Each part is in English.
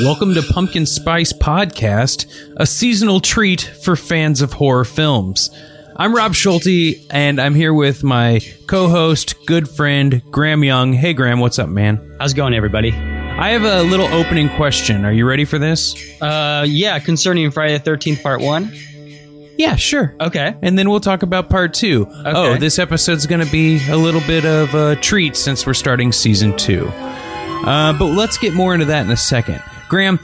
Welcome to Pumpkin Spice Podcast, a seasonal treat for fans of horror films. I'm Rob Schulte, and I'm here with my co host, good friend, Graham Young. Hey, Graham, what's up, man? How's it going, everybody? I have a little opening question. Are you ready for this? Uh, yeah, concerning Friday the 13th, part one. Yeah, sure. Okay. And then we'll talk about part two. Oh, this episode's going to be a little bit of a treat since we're starting season two. Uh, but let's get more into that in a second. Graham,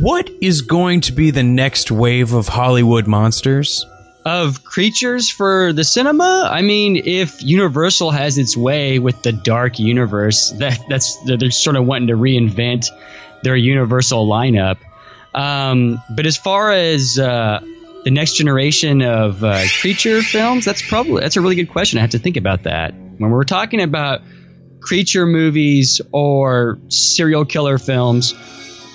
what is going to be the next wave of Hollywood monsters? Of creatures for the cinema? I mean, if Universal has its way with the dark universe, that that's they're sort of wanting to reinvent their Universal lineup. Um, but as far as uh, the next generation of uh, creature films, that's probably that's a really good question. I have to think about that when we're talking about creature movies or serial killer films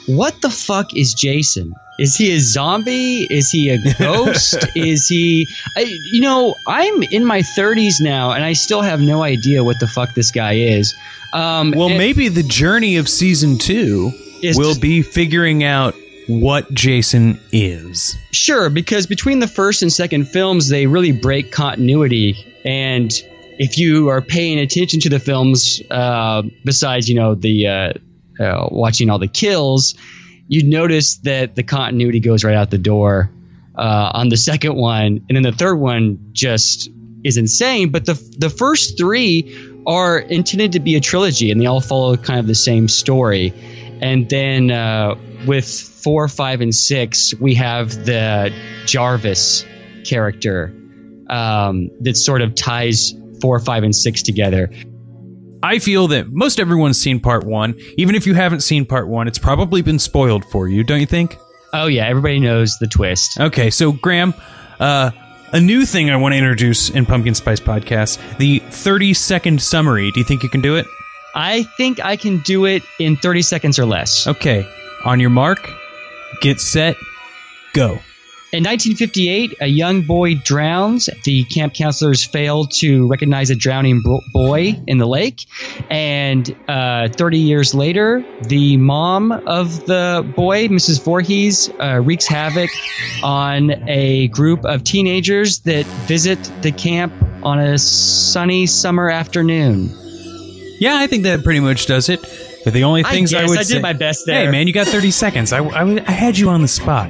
what the fuck is Jason? Is he a zombie? Is he a ghost? is he, I, you know, I'm in my 30s now and I still have no idea what the fuck this guy is. Um, well, maybe the journey of season two will be figuring out what Jason is. Sure, because between the first and second films, they really break continuity. And if you are paying attention to the films, uh, besides, you know, the, uh, uh, watching all the kills, you'd notice that the continuity goes right out the door uh, on the second one, and then the third one just is insane. But the the first three are intended to be a trilogy, and they all follow kind of the same story. And then uh, with four, five, and six, we have the Jarvis character um, that sort of ties four, five, and six together. I feel that most everyone's seen part one. Even if you haven't seen part one, it's probably been spoiled for you, don't you think? Oh yeah, everybody knows the twist. Okay, so Graham, uh, a new thing I want to introduce in Pumpkin Spice Podcast: the thirty-second summary. Do you think you can do it? I think I can do it in thirty seconds or less. Okay, on your mark, get set, go. In 1958, a young boy drowns. The camp counselors fail to recognize a drowning boy in the lake. And uh, 30 years later, the mom of the boy, Mrs. Voorhees, uh, wreaks havoc on a group of teenagers that visit the camp on a sunny summer afternoon. Yeah, I think that pretty much does it. But the only things I, I would I did say, my best there. Hey, man, you got 30 seconds. I, I, I had you on the spot.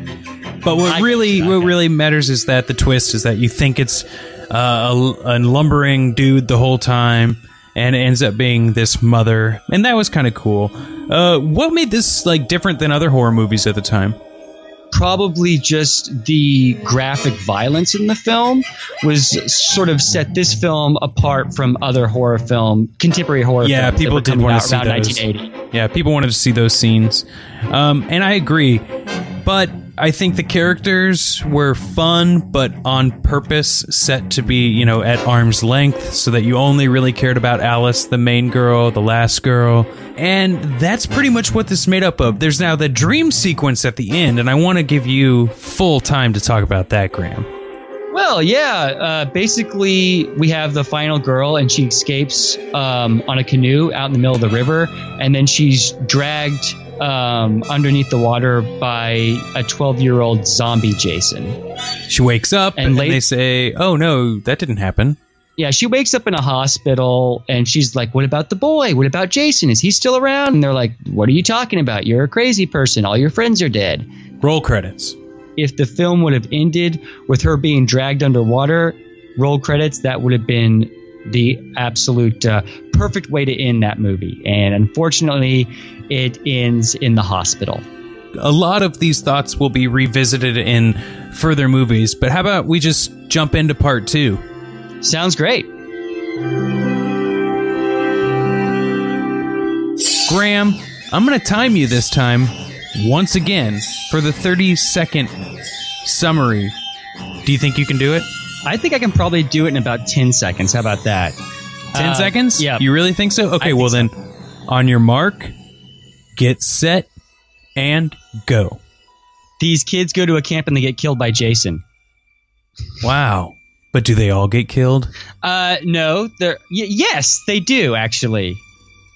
But what really what really matters is that the twist is that you think it's uh, a, a lumbering dude the whole time, and it ends up being this mother, and that was kind of cool. Uh, what made this like different than other horror movies at the time? probably just the graphic violence in the film was sort of set this film apart from other horror film, contemporary horror. Yeah, people didn't want to see those. 1980. Yeah, people wanted to see those scenes, um, and I agree. But I think the characters were fun, but on purpose set to be, you know, at arm's length so that you only really cared about Alice, the main girl, the last girl. And that's pretty much what this made up of. There's now the dream sequence at the end, and I want to give you full time to talk about that, Graham. Well, yeah. Uh, basically, we have the final girl, and she escapes um, on a canoe out in the middle of the river, and then she's dragged um, underneath the water by a 12 year old zombie Jason. She wakes up and, and late- they say, Oh, no, that didn't happen. Yeah, she wakes up in a hospital and she's like, What about the boy? What about Jason? Is he still around? And they're like, What are you talking about? You're a crazy person. All your friends are dead. Roll credits. If the film would have ended with her being dragged underwater, roll credits, that would have been the absolute uh, perfect way to end that movie. And unfortunately, it ends in the hospital. A lot of these thoughts will be revisited in further movies, but how about we just jump into part two? Sounds great. Graham, I'm going to time you this time once again for the 30 second summary. Do you think you can do it? I think I can probably do it in about 10 seconds. How about that? 10 uh, seconds? Yeah. You really think so? Okay, well so. then, on your mark, get set, and go. These kids go to a camp and they get killed by Jason. Wow. But do they all get killed? Uh, no. They're y- yes, they do actually.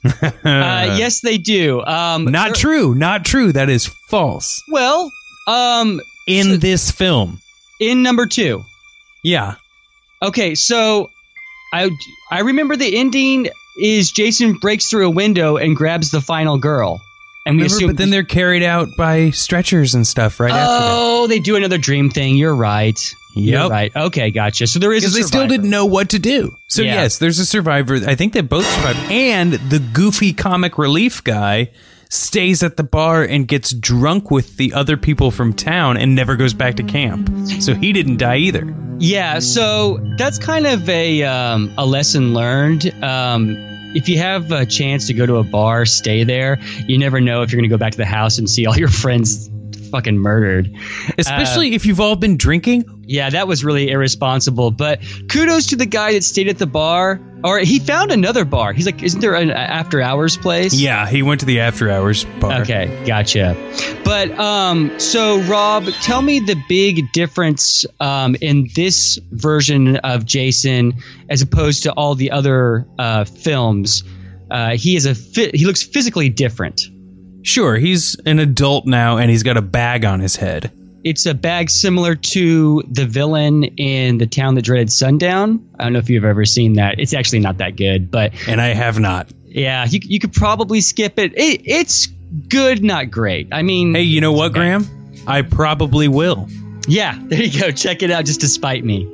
Uh, yes, they do. Um, Not true. Not true. That is false. Well, um, In So- this film. in number two. Yeah. Okay, so I I remember the ending is Jason breaks through a window and grabs the final girl, and we Remember, assume. but then they're carried out by stretchers and stuff right after that. oh, they do another dream thing. You're right. You're right. Okay, gotcha. So there is a Because they still didn't know what to do. So Yeah. yes, there's a survivor. I think they both survived. And the goofy comic relief guy stays at the bar and gets drunk with the other people from town and never goes back to camp. So he didn't die either. Yeah, so that's kind of a um, a lesson learned. Um, if you have a chance to go to a bar, stay there. You never know if you're going to go back to the house and see all your friends fucking murdered. Especially if you've all been drinking. Yeah, that was really irresponsible. But kudos to the guy that stayed at the bar, or he found another bar. He's like, isn't there an after hours place? Yeah, he went to the after hours bar. Okay, gotcha. But um, so Rob, tell me the big difference um, in this version of Jason as opposed to all the other uh, films. Uh, he is a fi- he looks physically different. Sure, he's an adult now and he's got a bag on his head. It's a bag similar to the villain in the town that dreaded sundown. I don't know if you've ever seen that. It's actually not that good, but And I have not. yeah, you, you could probably skip it. it. It's good, not great. I mean, Hey, you know what. Graham? I probably will. yeah, there you go. Check it out just to spite me.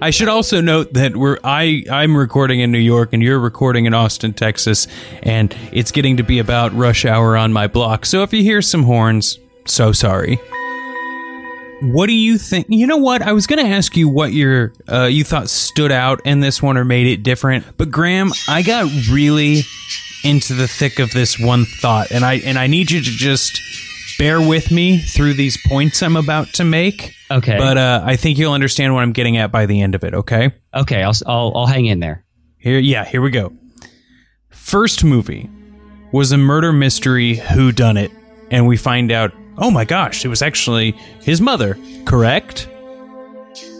I should also note that we're I I'm recording in New York and you're recording in Austin, Texas, and it's getting to be about rush hour on my block. So if you hear some horns, so sorry. What do you think? You know what? I was going to ask you what your uh, you thought stood out in this one or made it different, but Graham, I got really into the thick of this one thought, and I and I need you to just bear with me through these points I'm about to make. Okay. But uh, I think you'll understand what I'm getting at by the end of it. Okay. Okay, I'll, I'll I'll hang in there. Here, yeah, here we go. First movie was a murder mystery who done it, and we find out, oh my gosh, it was actually his mother, correct?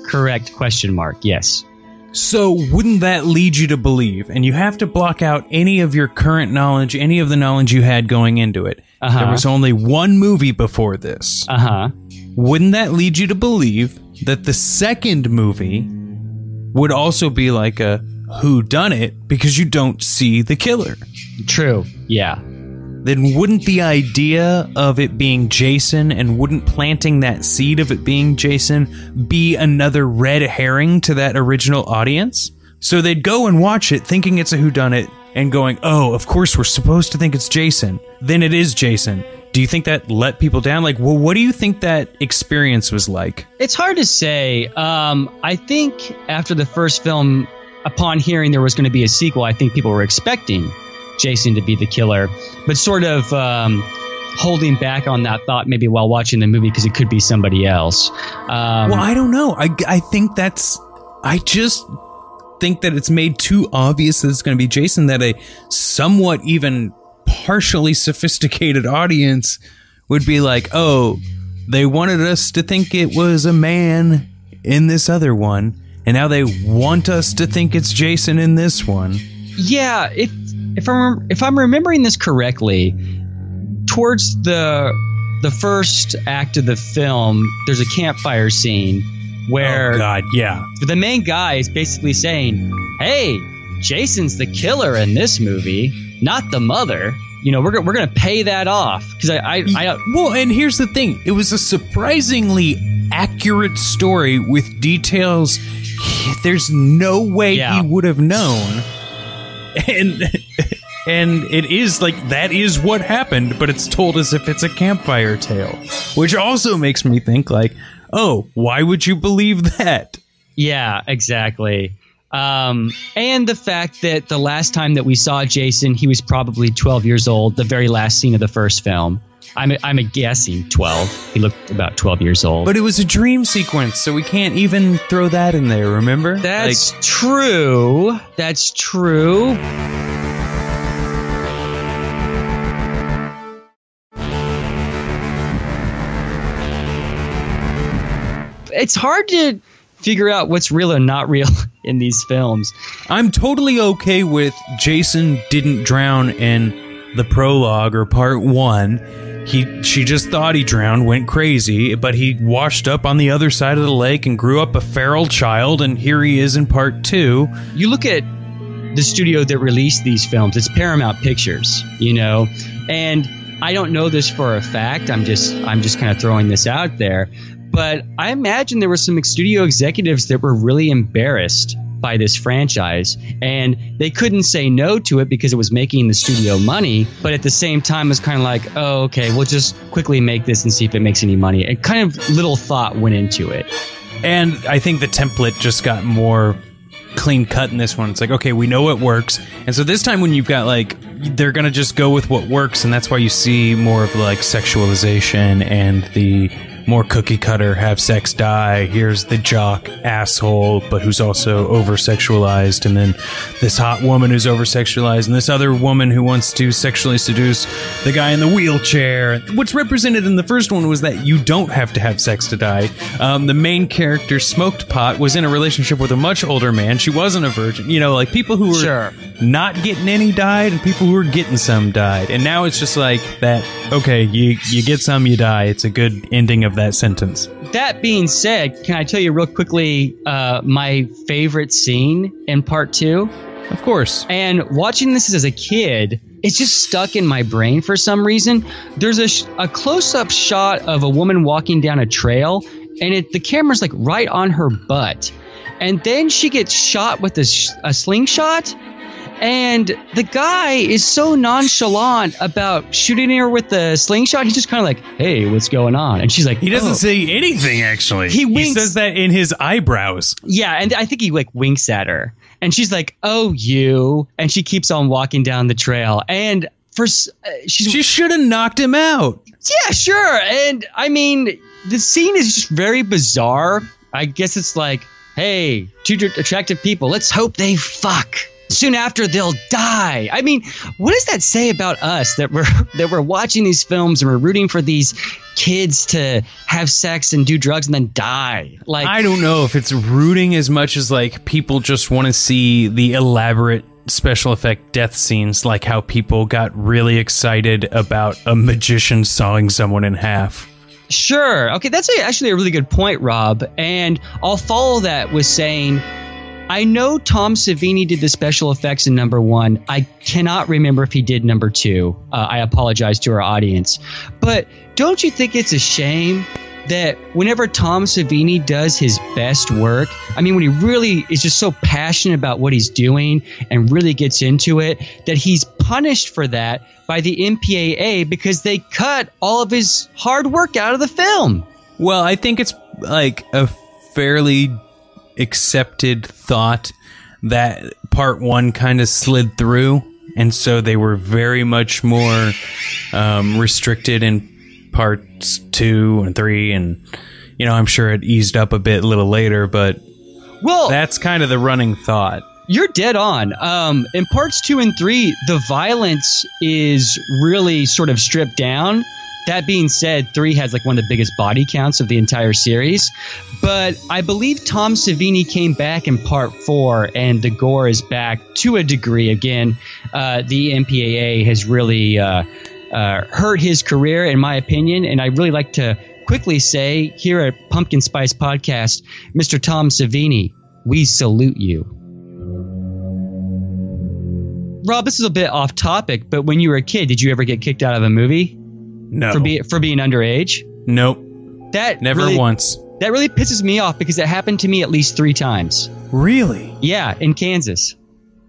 Correct question mark. Yes. So wouldn't that lead you to believe, and you have to block out any of your current knowledge, any of the knowledge you had going into it. Uh-huh. There was only one movie before this. Uh huh. wouldn't that lead you to believe that the second movie would also be like a who done it because you don't see the killer True. Yeah. Then wouldn't the idea of it being Jason and wouldn't planting that seed of it being Jason be another red herring to that original audience? So they'd go and watch it thinking it's a who done it and going oh of course we're supposed to think it's Jason. Then it is Jason. Do you think that let people down? Like well what do you think that experience was like? It's hard to say. Um, I think after the first film, upon hearing there was going to be a sequel, I think people were expecting Jason to be the killer, but sort of um, holding back on that thought maybe while watching the movie because it could be somebody else. Um, Well, I don't know. I, I think that's. I just think that it's made too obvious that it's going to be Jason that a somewhat even partially sophisticated audience would be like, oh, they wanted us to think it was a man in this other one, and now they want us to think it's Jason in this one. Yeah, if if I'm if I'm remembering this correctly, towards the the first act of the film, there's a campfire scene where oh, God, yeah. the main guy is basically saying, "Hey, Jason's the killer in this movie, not the mother. You know, we're we're gonna pay that off because I I, I Well, and here's the thing it was a surprisingly accurate story with details there's no way Yeah. he would have known. And and it is like that is what happened, but it's told as if it's a campfire tale, which also makes me think like, "Oh, why would you believe that?" yeah exactly." Um, and the fact that the last time that we saw Jason, he was probably 12 years old. The very last scene of the first film. I'm I'm guessing 12. He looked about 12 years old. But it was a dream sequence, so we can't even throw that in there, remember? That's true. That's true. It's hard to figure out what's real and not real in these films. I'm totally okay with Jason didn't drown in the prologue or part one. He she just thought he drowned, went crazy, but he washed up on the other side of the lake and grew up a feral child, and here he is in part two. You look at the studio that released these films, it's Paramount Pictures, you know, and I don't know this for a fact. I'm just I'm just kind of throwing this out there. But I imagine there were some studio executives that were really embarrassed by this franchise and they couldn't say no to it because it was making the studio money but at the same time it's kind of like oh okay we'll just quickly make this and see if it makes any money and kind of little thought went into it And I think the template just got more clean cut in this one. It's like, okay, we know it works. And so this time when you've got like they're to just go with what works and that's why you see more of like sexualization and the more cookie cutter have sex die. Here's the jock asshole but who's also over sexualized and then this hot woman who's over sexualized and this other woman who wants to sexually seduce the guy in the wheelchair. What's represented in the first one was that you don't have to have sex to die. Um, the main character smoked pot was in a relationship with a much older man. She wasn't a virgin. You know like people who were Sure. not getting any died and people who were getting some died. And now it's just like that okay you you get some you die. It's a good ending of that sentence that being said can i tell you real quickly uh, my favorite scene in part two of course And watching this as a kid, it's just stuck in my brain for some reason. There's a, sh- a close up shot of a woman walking down a trail, and it, the camera's like right on her butt. And then she gets shot with a, sh- a slingshot. And the guy is so nonchalant about shooting her with the slingshot. He's just kind of like, hey, what's going on? And she's like, he doesn't "Oh." say anything actually He winks. says that in his eyebrows Yeah, and I think he like winks at her, and she's like, "Oh, you," and she keeps on walking down the trail, and for uh, she should have knocked him out yeah, sure, and I mean the scene is just very bizarre. I guess it's like, hey, two attractive people, let's hope they fuck. Soon after they'll die. I mean, what does that say about us that we're that we're watching these films and we're rooting for these kids to have sex and do drugs and then die? Like I don't know if it's rooting as much as like people just want to see the elaborate special effect death scenes, like how people got really excited about a magician sawing someone in half. Sure. Okay, that's actually a really good point, Rob. And I'll follow that with saying I know Tom Savini did the special effects in number one. I cannot remember if he did number two. Uh, I apologize to our audience. But don't you think it's a shame that whenever Tom Savini does his best work, I mean, when he really is just so passionate about what he's doing and really gets into it, that he's punished for that by the MPAA because they cut all of his hard work out of the film. Well, I think it's like a fairly accepted thought that part one kind of slid through, and so they were very much more um, restricted in parts two and three, and you know, I'm sure it eased up a bit a little later, but Well, that's kind of the running thought. You're dead on. Um, in parts two and three, the violence is really sort of stripped down. That being said, three has like one of the biggest body counts of the entire series. But I believe Tom Savini came back in part four, and the gore is back to a degree. Again, uh, the MPAA has really uh, uh, hurt his career, in my opinion. And I really like to quickly say here at Pumpkin Spice Podcast, Mr. Tom Savini, we salute you. Rob, this is a bit off topic, but when you were a kid, did you ever get kicked out of a movie No, for, be, for being underage? nope, That never really, once. That really pisses me off because it happened to me at least three times. Really, Yeah, in Kansas.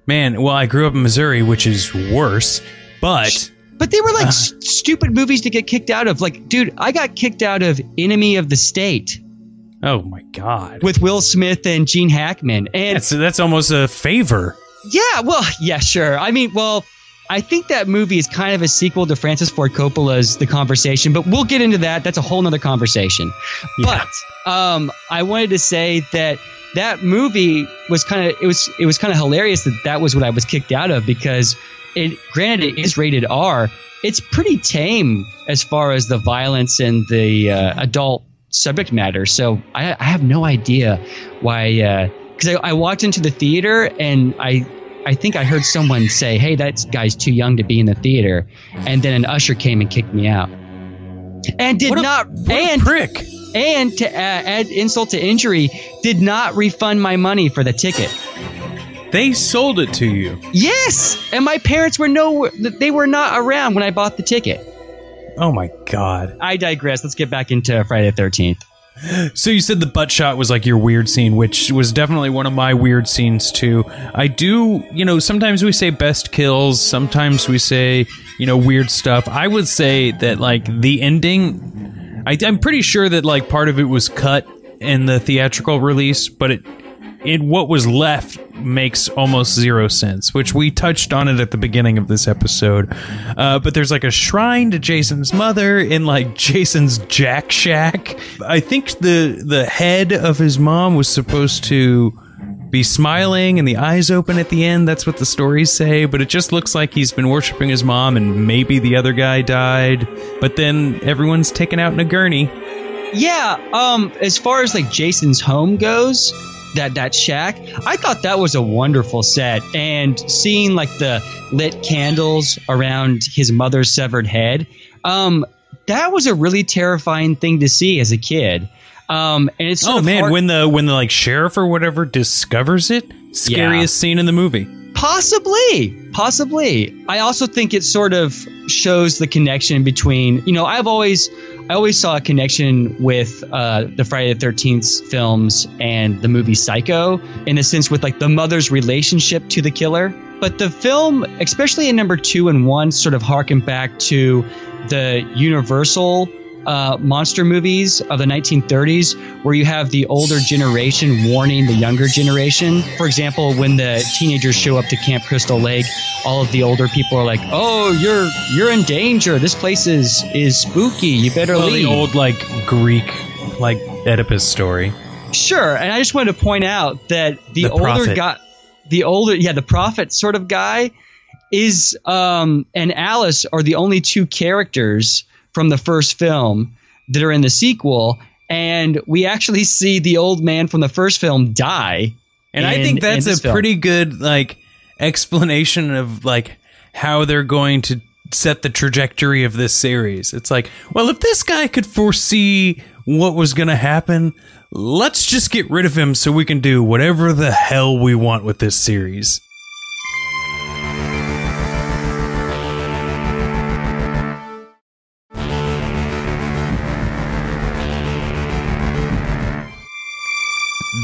man. Well, I grew up in Missouri, which is worse, but. But they were like s- stupid movies to get kicked out of. Like, dude, I got kicked out of Enemy of the State Oh my god. with Will Smith and Gene Hackman. And That's that's almost a favor. Yeah, well, yeah, sure. I mean, well, I think that movie is kind of a sequel to Francis Ford Coppola's The Conversation, but we'll get into that. That's a whole nother conversation. Yeah. But um, I wanted to say that that movie was kind of it was it was kind of hilarious that that was what I was kicked out of because it granted it is rated R. It's pretty tame as far as the violence and the uh, adult subject matter. So I, I have no idea why. Because I, I walked into the theater and I I think I heard someone say, "Hey, that guy's too young to be in the theater," and then an usher came and kicked me out, and did a- not and prick. and to add, add insult to injury, did not refund my money for the ticket. They sold it to you. Yes, and my parents were no, they were not around when I bought the ticket. Oh my god. I digress. Let's get back into Friday the Thirteenth. So you said the butt shot was like your weird scene, which was definitely one of my weird scenes too. I do, you know, sometimes we say best kills, sometimes we say, you know, weird stuff. I would say that like the ending, I, I'm pretty sure that like part of it was cut in the theatrical release, but it, it what was left makes almost zero sense, which we touched on it at the beginning of this episode. Uh, but there's like a shrine to Jason's mother in like Jason's Jack Shack. I think the the head of his mom was supposed to be smiling and the eyes open at the end. That's what the stories say, but it just looks like he's been worshiping his mom and maybe the other guy died. But then everyone's taken out in a gurney. Yeah. Um. As far as like Jason's home goes, that that shack, I thought that was a wonderful set, and seeing like the lit candles around his mother's severed head, um, that was a really terrifying thing to see as a kid. Um, and it's Oh man, hard- when the when the like sheriff or whatever discovers it, scariest scene in the movie. Possibly, possibly. I also think it's sort of shows the connection between, you know, I've always, I always saw a connection with uh, the Friday the Thirteenth films and the movie Psycho, in a sense with like the mother's relationship to the killer. But the film, especially in number two and one, sort of harken back to the Universal uh, monster movies of the 1930s, where you have the older generation warning the younger generation. For example, when the teenagers show up to Camp Crystal Lake, all of the older people are like, "Oh, you're you're in danger. This place is is spooky. You better Well, leave." the old like Greek like Oedipus story. Sure, and I just wanted to point out that the, The older prophet. guy, the older, yeah, the prophet sort of guy, is um and Alice are the only two characters from the first film that are in the sequel, and we actually see the old man from the first film die. And I think that's a film. pretty good like explanation of like how they're going to set the trajectory of this series. It's like, well, if this guy could foresee what was going to happen, let's just get rid of him so we can do whatever the hell we want with this series.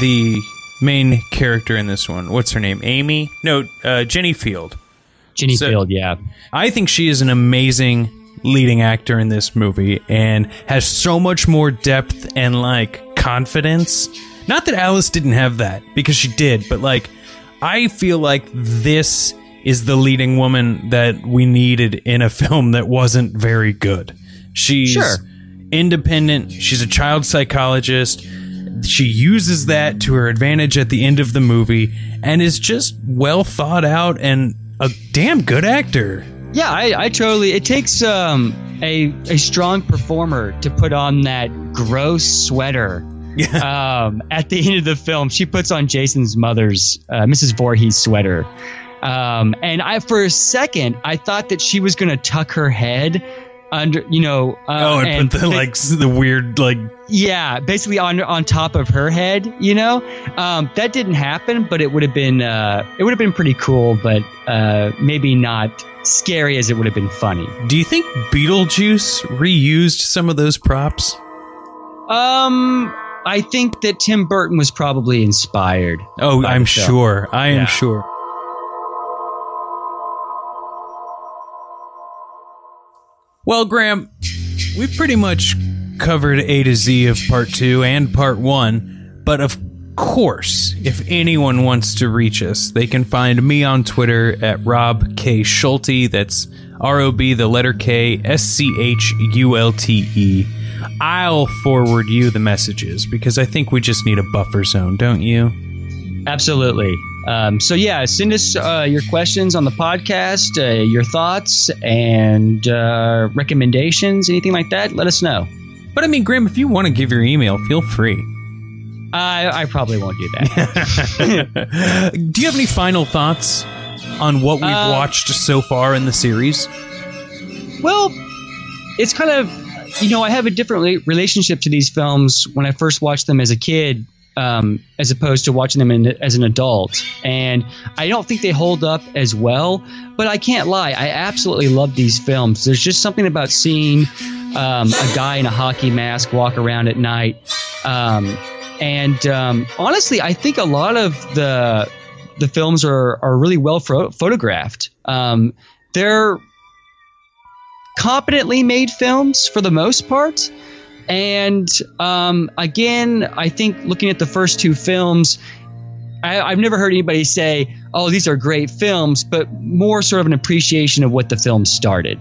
The main character in this one, what's her name? Amy? No, uh, Ginny Field. Ginny So- Field, yeah. I think she is an amazing leading actor in this movie and has so much more depth and like confidence. Not that Alice didn't have that because she did, but like I feel like this is the leading woman that we needed in a film that wasn't very good. She's Sure. independent, she's a child psychologist. She uses that to her advantage at the end of the movie and is just well thought out and a damn good actor. Yeah, I, I totally. It takes um, a a strong performer to put on that gross sweater. Yeah. Um, at the end of the film, she puts on Jason's mother's uh, Mrs. Voorhees sweater, um, and I for a second I thought that she was going to tuck her head under, you know. Uh, oh, and, put the like the weird like yeah, basically on on top of her head, you know. Um, that didn't happen, but it would have been uh, it would have been pretty cool, but uh, maybe not scary as it would have been funny. Do you think Beetlejuice reused some of those props? Um, I think that Tim Burton was probably inspired. Oh, I'm sure. I am Yeah. sure. Well, Graham, we've pretty much covered A to Z of part two and part one, but of course, if anyone wants to reach us, they can find me on Twitter at Rob K. Schulte. That's R O B, the letter K, S C H U L T E. I'll forward you the messages because I think we just need a buffer zone, don't you? Absolutely. Um, so yeah, send us uh, your questions on the podcast, uh, your thoughts and uh, recommendations, anything like that. Let us know. But I mean, Graham, if you want to give your email, feel free. I, I probably won't do that. Do you have any final thoughts on what we've Uh, watched so far in the series? well, it's kind of, you know, I have a different relationship to these films when I first watched them as a kid. Um, as opposed to watching them in, as an adult. And I don't think they hold up as well, but I can't lie. I absolutely love these films. There's just something about seeing um, a guy in a hockey mask walk around at night. Um, and um, honestly, I think a lot of the the films are are really well pho- photographed. Um, they're competently made films for the most part. And um, again, I think looking at the first two films, I, I've never heard anybody say, "Oh, these are great films," but more sort of an appreciation of what the film started.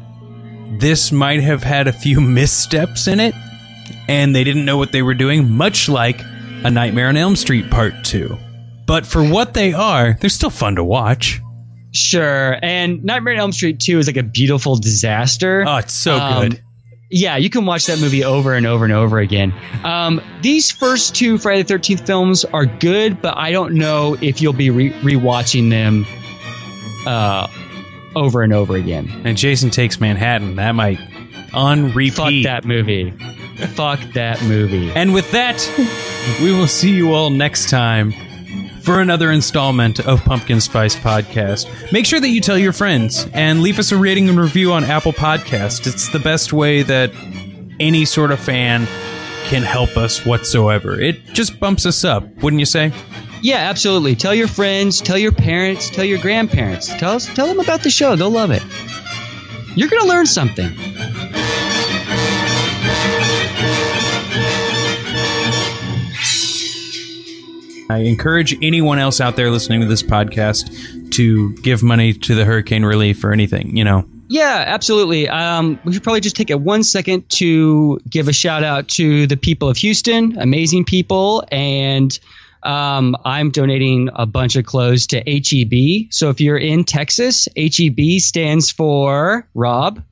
This might have had a few missteps in it, and they didn't know what they were doing, much like A Nightmare on Elm Street Part 2. But for what they are, they're still fun to watch. Sure, and Nightmare on Elm Street Two is like a beautiful disaster. Oh, it's so Um, good. Yeah, you can watch that movie over and over and over again. Um, these first two Friday the Thirteenth films are good, but I don't know if you'll be re- rewatching them uh, over and over again. And Jason Takes Manhattan, that might on repeat. Fuck that movie. Fuck that movie. And with that, we will see you all next time for another installment of Pumpkin Spice Podcast. Make sure that you tell your friends and leave us a rating and review on Apple Podcast. It's the best way that any sort of fan can help us whatsoever. It just bumps us up, wouldn't you say? Yeah, absolutely. Tell your friends, tell your parents, tell your grandparents. Tell us, tell them about the show. They'll love it. You're gonna learn something. I encourage anyone else out there listening to this podcast to give money to the hurricane relief or anything, you know. Yeah, absolutely. Um, we should probably just take a one second to give a shout out to the people of Houston, amazing people, and um, I'm donating a bunch of clothes to HEB. So if you're in Texas, HEB stands for Rob.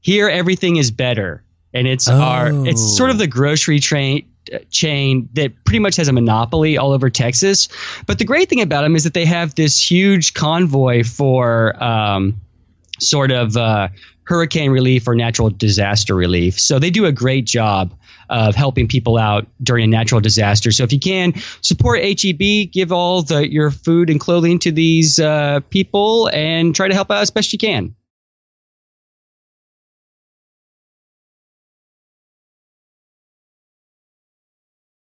Here, everything is better, and it's our Oh. it's sort of the grocery train chain that pretty much has a monopoly all over Texas. But the great thing about them is that they have this huge convoy for um, sort of uh, hurricane relief or natural disaster relief. So they do a great job of helping people out during a natural disaster. So if you can support HEB, give all the your food and clothing to these uh, people, and try to help out as best you can.